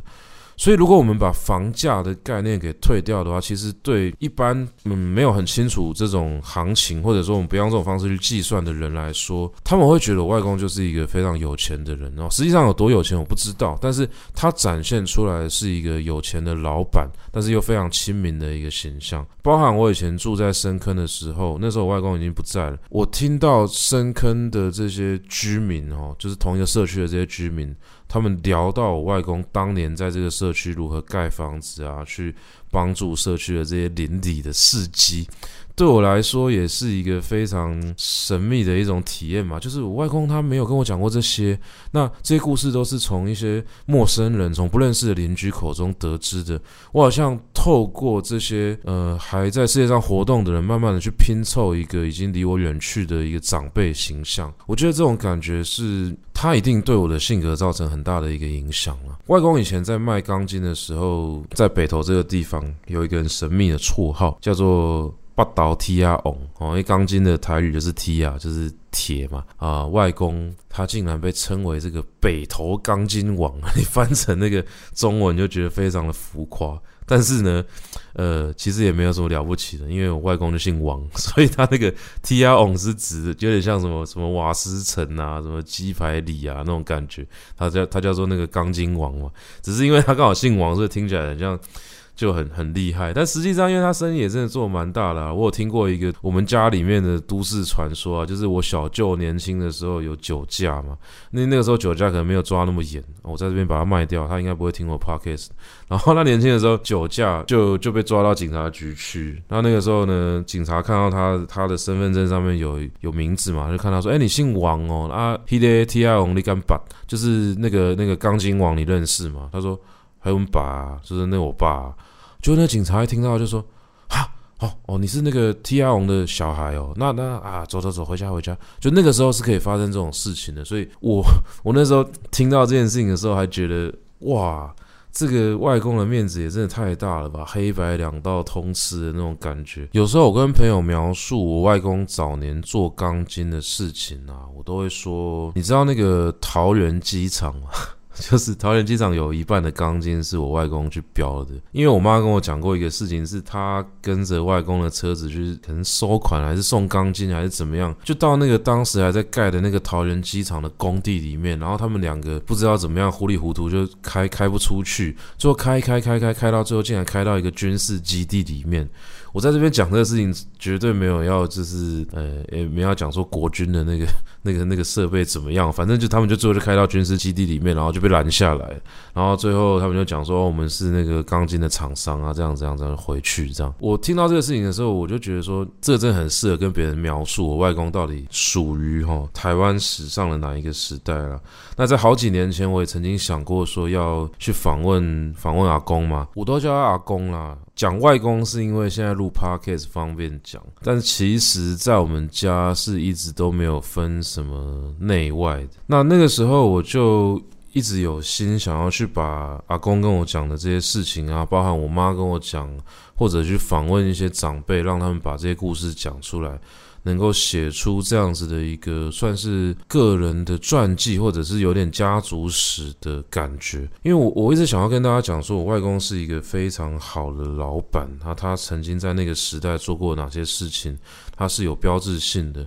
所以，如果我们把房价的概念给退掉的话，其实对一般嗯没有很清楚这种行情，或者说我们不用这种方式去计算的人来说，他们会觉得我外公就是一个非常有钱的人哦。实际上有多有钱我不知道，但是他展现出来是一个有钱的老板，但是又非常亲民的一个形象。包含我以前住在深坑的时候，那时候我外公已经不在了，我听到深坑的这些居民哦，就是同一个社区的这些居民。他们聊到我外公当年在这个社区如何盖房子啊，去帮助社区的这些邻里的事迹。对我来说也是一个非常神秘的一种体验嘛，就是我外公他没有跟我讲过这些，那这些故事都是从一些陌生人、从不认识的邻居口中得知的。我好像透过这些呃还在世界上活动的人，慢慢的去拼凑一个已经离我远去的一个长辈形象。我觉得这种感觉是他一定对我的性格造成很大的一个影响了。外公以前在卖钢筋的时候，在北投这个地方有一个很神秘的绰号，叫做。八刀踢啊翁哦，因为钢筋的台语就是踢啊，就是铁嘛啊。外公他竟然被称为这个北投钢筋王，你翻成那个中文就觉得非常的浮夸。但是呢，呃，其实也没有什么了不起的，因为我外公就姓王，所以他那个 T R O 是指的，有点像什么什么瓦斯城啊，什么鸡排里啊那种感觉。他叫他叫做那个钢筋王嘛，只是因为他刚好姓王，所以听起来很像。就很很厉害，但实际上，因为他生意也真的做蛮大的啊。我有听过一个我们家里面的都市传说啊，就是我小舅年轻的时候有酒驾嘛，那那个时候酒驾可能没有抓那么严，我在这边把它卖掉，他应该不会听我 podcast。然后他年轻的时候酒驾就就被抓到警察局去，那那个时候呢，警察看到他他的身份证上面有有名字嘛，就看他说，哎，你姓王哦，啊，He de Ti on 你敢把，就是那个那个钢筋王你认识吗？他说。还有我们爸，就是那我爸，就那警察一听到就说：“哈，哦哦，你是那个 T R 王的小孩哦，那那啊，走走走，回家回家。”就那个时候是可以发生这种事情的，所以我 我那时候听到这件事情的时候，还觉得哇，这个外公的面子也真的太大了吧，黑白两道通吃的那种感觉。有时候我跟朋友描述我外公早年做钢筋的事情啊，我都会说：“你知道那个桃园机场吗？” 就是桃园机场有一半的钢筋是我外公去标的，因为我妈跟我讲过一个事情，是她跟着外公的车子，就是可能收款还是送钢筋还是怎么样，就到那个当时还在盖的那个桃园机场的工地里面，然后他们两个不知道怎么样糊里糊涂就开开不出去，最后开开开开开到最后竟然开到一个军事基地里面。我在这边讲这个事情，绝对没有要就是呃，也没有要讲说国军的那个 那个那个设备怎么样，反正就他们就最后就开到军事基地里面，然后就被拦下来，然后最后他们就讲说我们是那个钢筋的厂商啊，这样这样这样回去这样。我听到这个事情的时候，我就觉得说，这真的很适合跟别人描述我外公到底属于哈台湾史上的哪一个时代了。那在好几年前，我也曾经想过说要去访问访问阿公嘛，我都叫他阿公啦。讲外公是因为现在录 podcast 方便讲，但其实，在我们家是一直都没有分什么内外的。那那个时候，我就一直有心想要去把阿公跟我讲的这些事情啊，包含我妈跟我讲，或者去访问一些长辈，让他们把这些故事讲出来。能够写出这样子的一个算是个人的传记，或者是有点家族史的感觉。因为我我一直想要跟大家讲说，我外公是一个非常好的老板，他他曾经在那个时代做过哪些事情，他是有标志性的。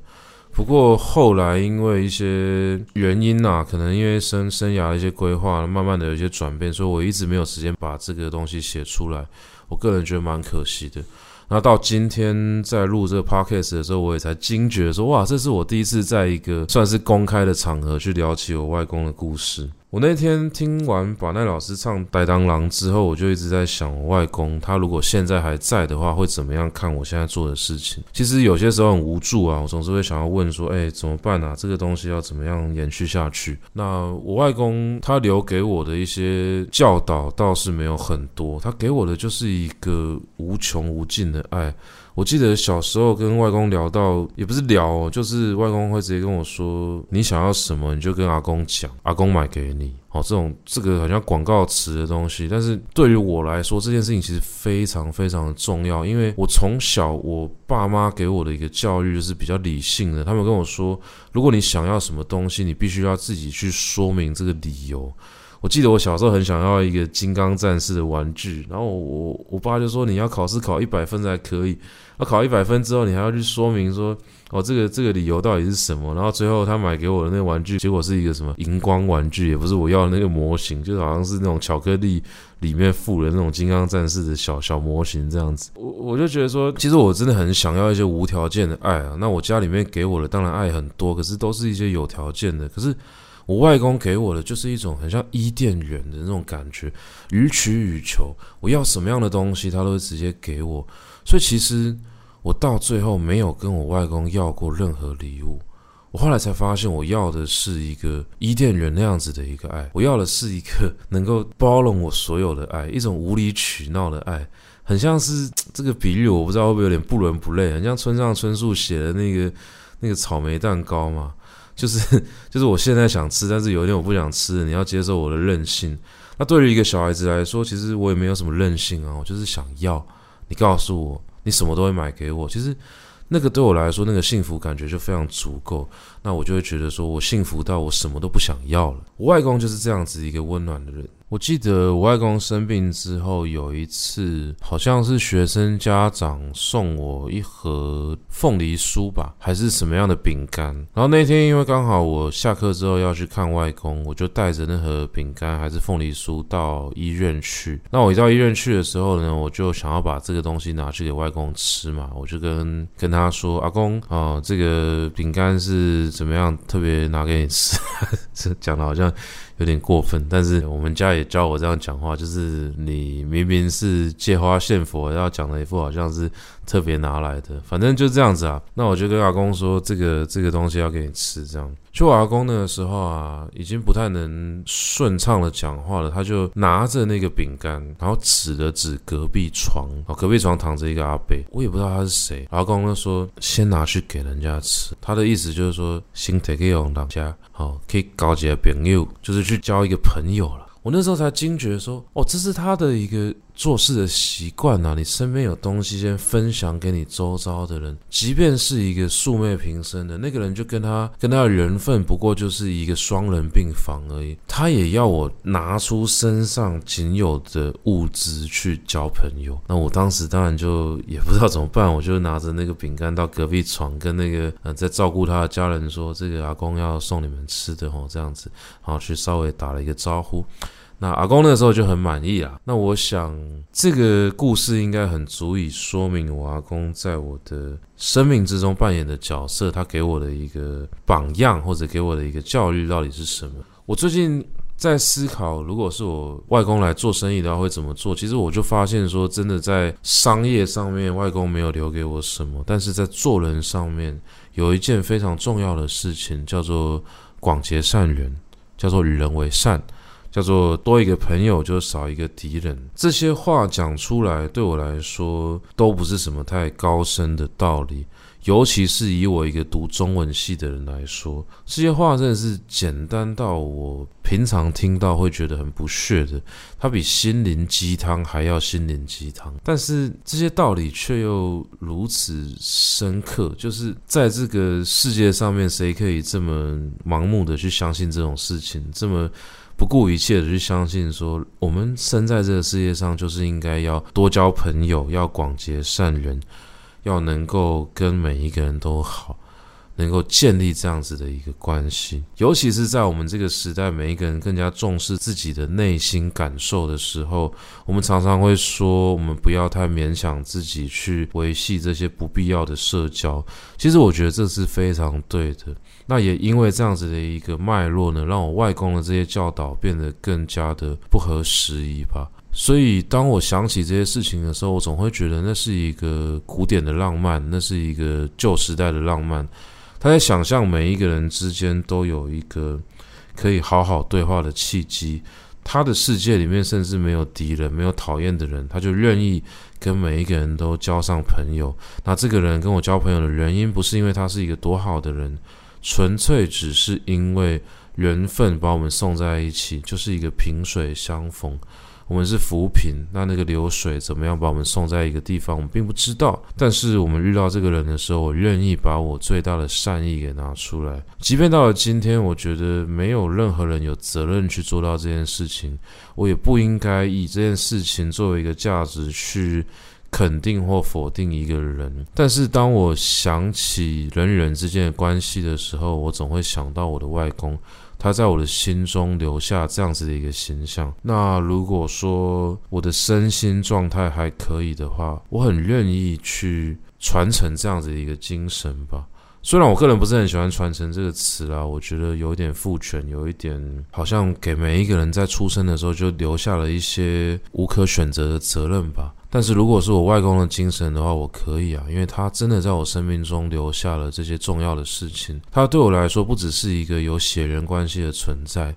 不过后来因为一些原因呐、啊，可能因为生生涯的一些规划，慢慢的有一些转变，所以我一直没有时间把这个东西写出来。我个人觉得蛮可惜的。那到今天在录这个 podcast 的时候，我也才惊觉说，哇，这是我第一次在一个算是公开的场合去聊起我外公的故事。我那天听完巴奈老师唱《台东人》之后，我就一直在想，我外公他如果现在还在的话，会怎么样看我现在做的事情？其实有些时候很无助啊，我总是会想要问说，哎，怎么办啊？这个东西要怎么样延续下去？那我外公他留给我的一些教导倒是没有很多，他给我的就是一个无穷无尽的爱。我记得小时候跟外公聊到，也不是聊，就是外公会直接跟我说：“你想要什么，你就跟阿公讲，阿公买给你。”哦，这种这个好像广告词的东西，但是对于我来说，这件事情其实非常非常的重要，因为我从小我爸妈给我的一个教育就是比较理性的，他们跟我说，如果你想要什么东西，你必须要自己去说明这个理由。我记得我小时候很想要一个金刚战士的玩具，然后我我爸就说，你要考试考一百分才可以。要考一百分之后，你还要去说明说，哦，这个 这个理由到底是什么？然后最后他买给我的那个玩具，结果是一个什么荧光玩具，也不是我要的那个模型，就好像是那种巧克力里面附了那种金刚战士的小小模型这样子。我我就觉得说，其实我真的很想要一些无条件的爱啊。那我家里面给我的当然爱很多，可是都是一些有条件的。可是我外公给我的就是一种很像伊甸园的那种感觉，予取予求，我要什么样的东西，他都会直接给我。所以其实我到最后没有跟我外公要过任何礼物。我后来才发现，我要的是一个伊甸园那样子的一个爱。我要的是一个能够包容我所有的爱，一种无理取闹的爱。很像是这个比喻，我不知道会不会有点不伦不类，很像村上春树写的那个那个草莓蛋糕嘛。就是 就是我现在想吃，但是有一天我不想吃，你要接受我的任性。那对于一个小孩子来说，其实我也没有什么任性啊，我就是想要。你告诉我你什么都会买给我。其实那个对我来说，那个幸福感觉就非常足够。那我就会觉得说，我幸福到我什么都不想要了。我外公就是这样子一个温暖的人。我记得我外公生病之后，有一次好像是学生家长送我一盒凤梨酥吧，还是什么样的饼干。然后那天因为刚好我下课之后要去看外公，我就带着那盒饼干还是凤梨酥到医院去。那我一到医院去的时候呢，我就想要把这个东西拿去给外公吃嘛，我就跟跟他说：“阿公啊，这个饼干是怎么样，特别拿给你吃。”这讲的好像。有点过分，但是我们家也教我这样讲话，就是你明明是借花献佛，要讲的一副好像是特别拿来的，反正就这样子啊。那我就跟阿公说，这个这个东西要给你吃，这样。去我阿公那个时候啊，已经不太能顺畅的讲话了，他就拿着那个饼干，然后指了指隔壁床，哦，隔壁床躺着一个阿伯，我也不知道他是谁。阿公就说，先拿去给人家吃，他的意思就是说，先给给人家，好，可以交几个朋友，就是去交一个朋友了。我那时候才惊觉说，哦，这是他的一个做事的习惯呐。你身边有东西，先分享给你周遭的人，即便是一个素昧平生的那个人，就跟他跟他的缘分不过就是一个双人病房而已，他也要我拿出身上仅有的物资去交朋友。那我当时当然就也不知道怎么办，我就拿着那个饼干到隔壁床，跟那个呃在照顾他的家人说：“这个阿公要送你们吃的哦，这样子。”然后去稍微打了一个招呼。那阿公那时候就很满意啊。那我想这个故事应该很足以说明我阿公在我的生命之中扮演的角色，他给我的一个榜样或者给我的一个教育到底是什么。我最近在思考，如果是我外公来做生意的话会怎么做？其实我就发现说，真的在商业上面，外公没有留给我什么，但是在做人上面有一件非常重要的事情，叫做广结善缘，叫做与人为善。叫做多一个朋友就少一个敌人，这些话讲出来对我来说都不是什么太高深的道理，尤其是以我一个读中文系的人来说，这些话真的是简单到我平常听到会觉得很不屑的，它比心灵鸡汤还要心灵鸡汤，但是这些道理却又如此深刻，就是在这个世界上面，谁可以这么盲目的去相信这种事情，这么。不顾一切的去相信说，我们生在这个世界上就是应该要多交朋友，要广结善缘，要能够跟每一个人都好，能够建立这样子的一个关系。尤其是在我们这个时代，每一个人更加重视自己的内心感受的时候，我们常常会说，我们不要太勉强自己去维系这些不必要的社交。其实我觉得这是非常对的。那也因为这样子的一个脉络呢，让我外公的这些教导变得更加的不合时宜吧。所以当我想起这些事情的时候，我总会觉得那是一个古典的浪漫，那是一个旧时代的浪漫。他在想象每一个人之间都有一个可以好好对话的契机，他的世界里面甚至没有敌人，没有讨厌的人，他就愿意跟每一个人都交上朋友。那这个人跟我交朋友的原因，不是因为他是一个多好的人。纯粹只是因为缘分把我们送在一起，就是一个萍水相逢。我们是扶贫，那那个流水怎么样把我们送在一个地方，我们并不知道。但是我们遇到这个人的时候，我愿意把我最大的善意给拿出来。即便到了今天，我觉得没有任何人有责任去做到这件事情，我也不应该以这件事情作为一个价值去。肯定或否定一个人，但是当我想起人与人之间的关系的时候，我总会想到我的外公，他在我的心中留下这样子的一个形象。那如果说我的身心状态还可以的话，我很愿意去传承这样子的一个精神吧。虽然我个人不是很喜欢“传承”这个词啦，我觉得有一点父权，有一点好像给每一个人在出生的时候就留下了一些无可选择的责任吧。但是如果是我外公的精神的话，我可以啊，因为他真的在我生命中留下了这些重要的事情。他对我来说不只是一个有血缘关系的存在，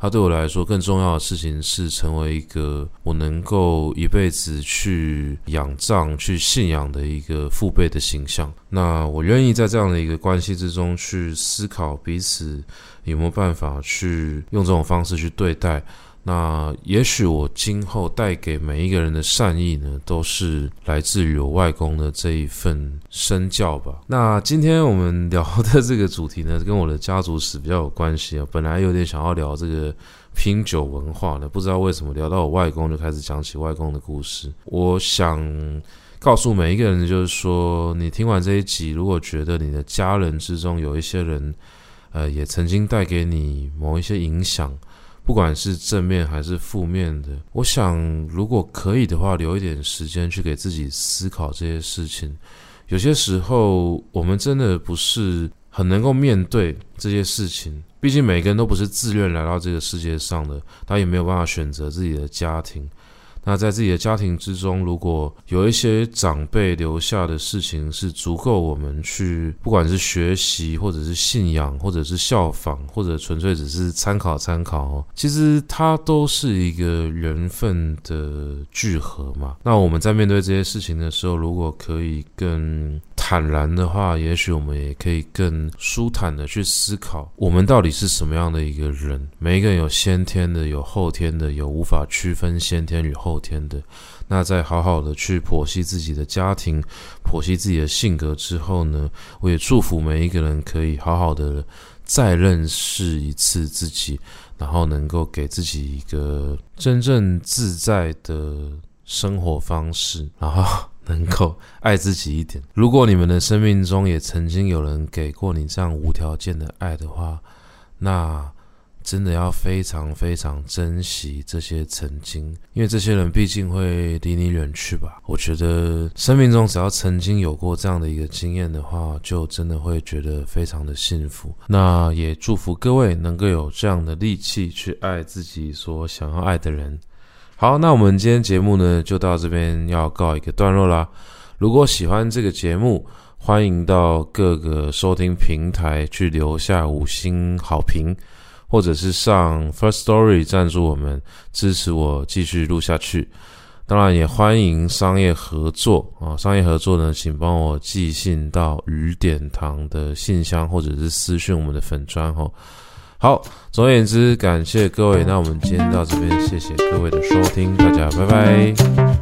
他对我来说更重要的事情是成为一个我能够一辈子去仰仗、去信仰的一个父辈的形象。那我愿意在这样的一个关系之中去思考彼此有没有办法去用这种方式去对待。那也许我今后带给每一个人的善意呢，都是来自于我外公的这一份身教吧。那今天我们聊的这个主题呢，跟我的家族史比较有关系啊。本来有点想要聊这个拼酒文化呢，不知道为什么聊到我外公就开始讲起外公的故事。我想告诉每一个人，就是说，你听完这一集，如果觉得你的家人之中有一些人，呃，也曾经带给你某一些影响。不管是正面还是负面的，我想如果可以的话，留一点时间去给自己思考这些事情。有些时候，我们真的不是很能够面对这些事情。毕竟每个人都不是自愿来到这个世界上的，他也没有办法选择自己的家庭。那在自己的家庭之中，如果有一些长辈留下的事情是足够我们去，不管是学习，或者是信仰，或者是效仿，或者纯粹只是参考参考，其实它都是一个缘分的聚合嘛。那我们在面对这些事情的时候，如果可以更坦然的话，也许我们也可以更舒坦的去思考，我们到底是什么样的一个人。每一个人有先天的，有后天的，有无法区分先天与后。天的，那在好好的去剖析自己的家庭，剖析自己的性格之后呢，我也祝福每一个人可以好好的再认识一次自己，然后能够给自己一个真正自在的生活方式，然后能够爱自己一点。如果你们的生命中也曾经有人给过你这样无条件的爱的话，那。真的要非常非常珍惜这些曾经，因为这些人毕竟会离你远去吧。我觉得生命中只要曾经有过这样的一个经验的话，就真的会觉得非常的幸福。那也祝福各位能够有这样的力气去爱自己所想要爱的人。好，那我们今天节目呢就到这边要告一个段落啦。如果喜欢这个节目，欢迎到各个收听平台去留下五星好评。或者是上 First Story 赞助我们，支持我继续录下去。当然也欢迎商业合作啊，商业合作呢，请帮我寄信到雨点堂的信箱，或者是私讯我们的粉专哦。好，总而言之，感谢各位，那我们今天到这边，谢谢各位的收听，大家拜拜。